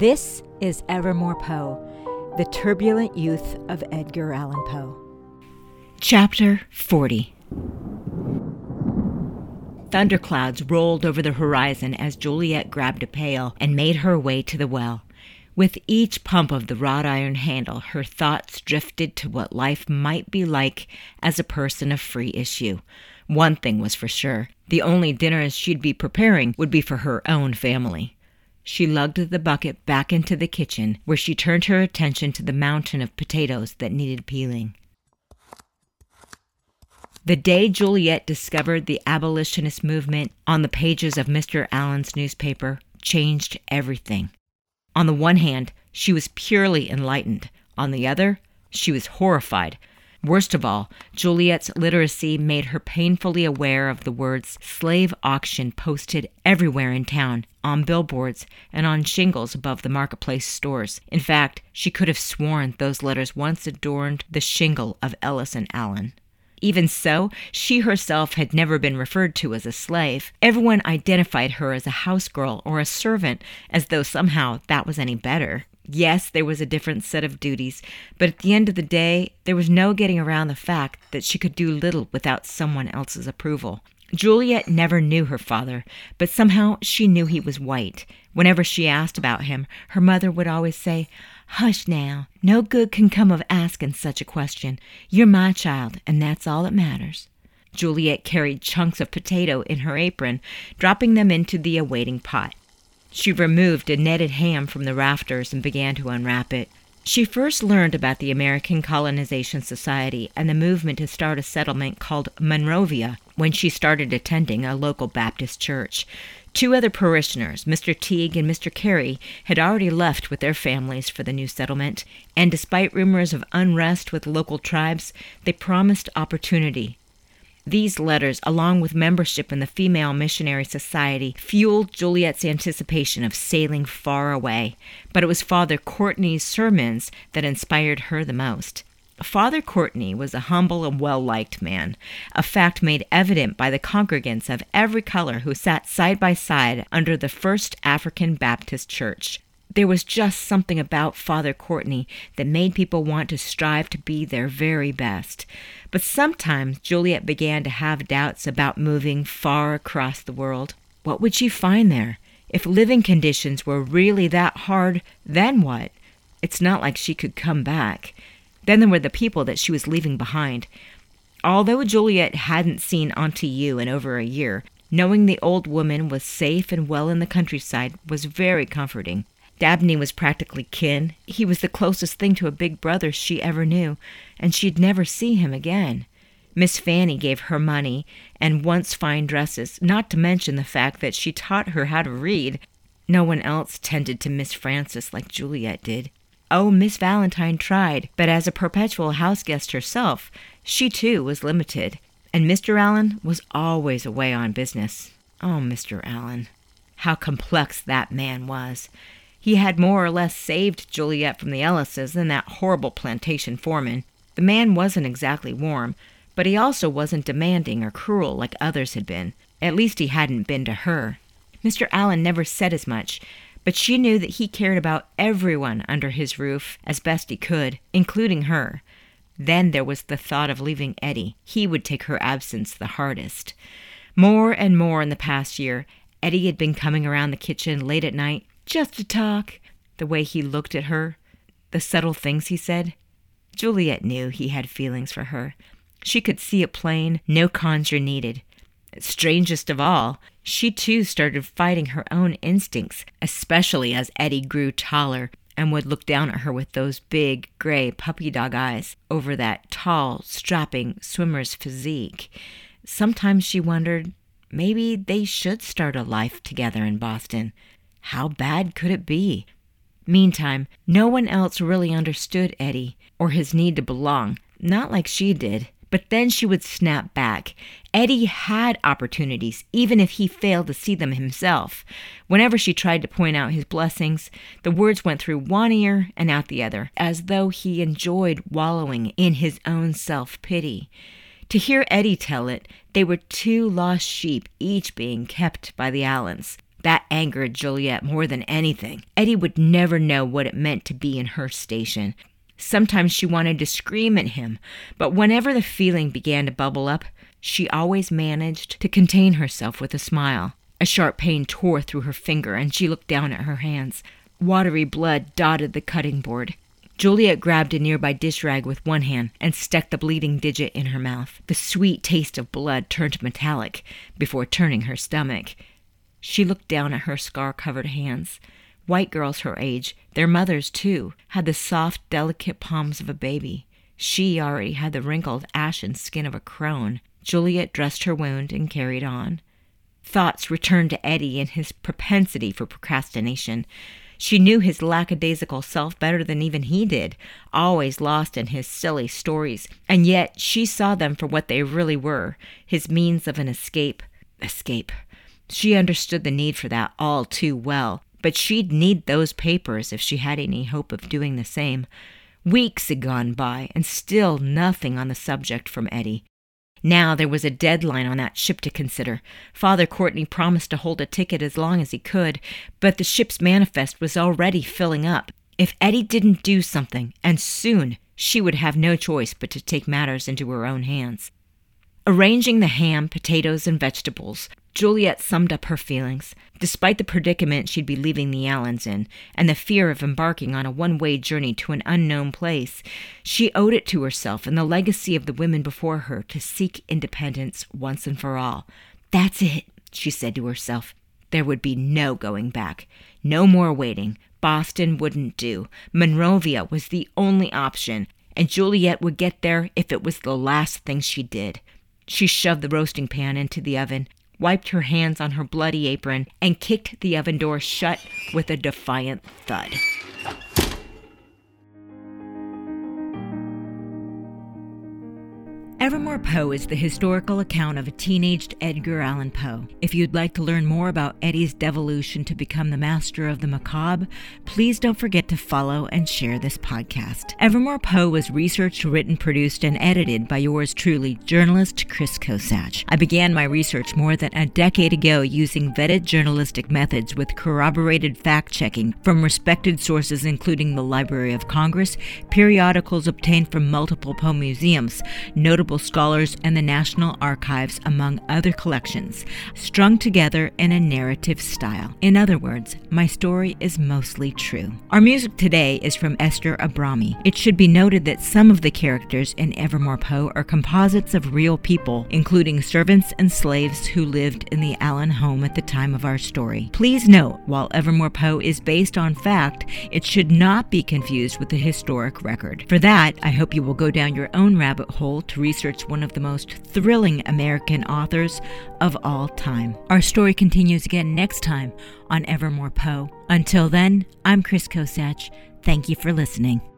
This is Evermore Poe, the turbulent youth of Edgar Allan Poe. Chapter 40 Thunderclouds rolled over the horizon as Juliet grabbed a pail and made her way to the well. With each pump of the wrought iron handle, her thoughts drifted to what life might be like as a person of free issue. One thing was for sure the only dinners she'd be preparing would be for her own family. She lugged the bucket back into the kitchen, where she turned her attention to the mountain of potatoes that needed peeling. The day Juliet discovered the abolitionist movement on the pages of Mr. Allan's newspaper changed everything. On the one hand, she was purely enlightened. On the other, she was horrified. Worst of all, Juliet's literacy made her painfully aware of the words slave auction posted everywhere in town, on billboards, and on shingles above the marketplace stores. In fact, she could have sworn those letters once adorned the shingle of Ellis and Allan. Even so, she herself had never been referred to as a slave. Everyone identified her as a house girl or a servant, as though somehow that was any better. Yes, there was a different set of duties, but at the end of the day, there was no getting around the fact that she could do little without someone else's approval. Juliet never knew her father, but somehow she knew he was white. Whenever she asked about him, her mother would always say, Hush now. No good can come of asking such a question. You're my child, and that's all that matters. Juliet carried chunks of potato in her apron, dropping them into the awaiting pot. She removed a netted ham from the rafters and began to unwrap it. She first learned about the American Colonization Society and the movement to start a settlement called Monrovia when she started attending a local Baptist church. Two other parishioners, Mr. Teague and Mr. Carey, had already left with their families for the new settlement, and despite rumors of unrest with local tribes, they promised opportunity. These letters, along with membership in the Female Missionary Society, fueled Juliet's anticipation of sailing far away, but it was Father Courtney's sermons that inspired her the most. Father Courtney was a humble and well liked man, a fact made evident by the congregants of every color who sat side by side under the First African Baptist Church. There was just something about Father Courtney that made people want to strive to be their very best. But sometimes Juliet began to have doubts about moving far across the world. What would she find there? If living conditions were really that hard, then what? It's not like she could come back. Then there were the people that she was leaving behind. Although Juliet hadn't seen Auntie U in over a year, knowing the old woman was safe and well in the countryside was very comforting. Dabney was practically kin. He was the closest thing to a big brother she ever knew, and she'd never see him again. Miss Fanny gave her money and once fine dresses, not to mention the fact that she taught her how to read. No one else tended to Miss Frances like Juliet did. Oh, Miss Valentine tried, but as a perpetual house guest herself, she too was limited. And Mr. Allan was always away on business. Oh, Mr. Allan. How complex that man was. He had more or less saved Juliet from the Ellises and that horrible plantation foreman. The man wasn't exactly warm, but he also wasn't demanding or cruel like others had been. At least he hadn't been to her. Mr. Allan never said as much, but she knew that he cared about everyone under his roof as best he could, including her. Then there was the thought of leaving Eddie. He would take her absence the hardest. More and more in the past year, Eddie had been coming around the kitchen late at night just to talk. The way he looked at her, the subtle things he said. Juliet knew he had feelings for her. She could see it plain, no conjure needed. Strangest of all, she too started fighting her own instincts, especially as Eddie grew taller and would look down at her with those big, gray puppy dog eyes over that tall, strapping swimmer's physique. Sometimes she wondered maybe they should start a life together in Boston. How bad could it be? Meantime, no one else really understood Eddie or his need to belong, not like she did. But then she would snap back. Eddie had opportunities, even if he failed to see them himself. Whenever she tried to point out his blessings, the words went through one ear and out the other, as though he enjoyed wallowing in his own self pity. To hear Eddie tell it, they were two lost sheep, each being kept by the Allans. That angered Juliet more than anything. Eddie would never know what it meant to be in her station. Sometimes she wanted to scream at him, but whenever the feeling began to bubble up, she always managed to contain herself with a smile. A sharp pain tore through her finger, and she looked down at her hands. Watery blood dotted the cutting board. Juliet grabbed a nearby dish rag with one hand and stuck the bleeding digit in her mouth. The sweet taste of blood turned metallic before turning her stomach. She looked down at her scar covered hands. White girls her age, their mothers too, had the soft, delicate palms of a baby. She already had the wrinkled, ashen skin of a crone. Juliet dressed her wound and carried on. Thoughts returned to Eddie and his propensity for procrastination. She knew his lackadaisical self better than even he did, always lost in his silly stories, and yet she saw them for what they really were his means of an escape. Escape. She understood the need for that all too well, but she'd need those papers if she had any hope of doing the same. Weeks had gone by, and still nothing on the subject from Eddie. Now there was a deadline on that ship to consider. Father Courtney promised to hold a ticket as long as he could, but the ship's manifest was already filling up. If Eddie didn't do something, and soon, she would have no choice but to take matters into her own hands. Arranging the ham, potatoes, and vegetables, Juliet summed up her feelings. Despite the predicament she'd be leaving the Allans in, and the fear of embarking on a one way journey to an unknown place, she owed it to herself and the legacy of the women before her to seek independence once and for all. That's it, she said to herself. There would be no going back. No more waiting. Boston wouldn't do. Monrovia was the only option, and Juliet would get there if it was the last thing she did. She shoved the roasting pan into the oven, wiped her hands on her bloody apron, and kicked the oven door shut with a defiant thud. Evermore Poe is the historical account of a teenaged Edgar Allan Poe. If you'd like to learn more about Eddie's devolution to become the master of the macabre, please don't forget to follow and share this podcast. Evermore Poe was researched, written, produced, and edited by yours truly, journalist Chris Kosach. I began my research more than a decade ago using vetted journalistic methods with corroborated fact checking from respected sources, including the Library of Congress, periodicals obtained from multiple Poe museums, notable scholars, and the National Archives, among other collections, strung together in a narrative style. In other words, my story is mostly true. Our music today is from Esther Abrami. It should be noted that some of the characters in Evermore Poe are composites of real people, including servants and slaves who lived in the Allan home at the time of our story. Please note, while Evermore Poe is based on fact, it should not be confused with the historic record. For that, I hope you will go down your own rabbit hole to research one of the most thrilling American authors of all time. Our story continues again next time on Evermore Poe. Until then, I'm Chris Kosach. Thank you for listening.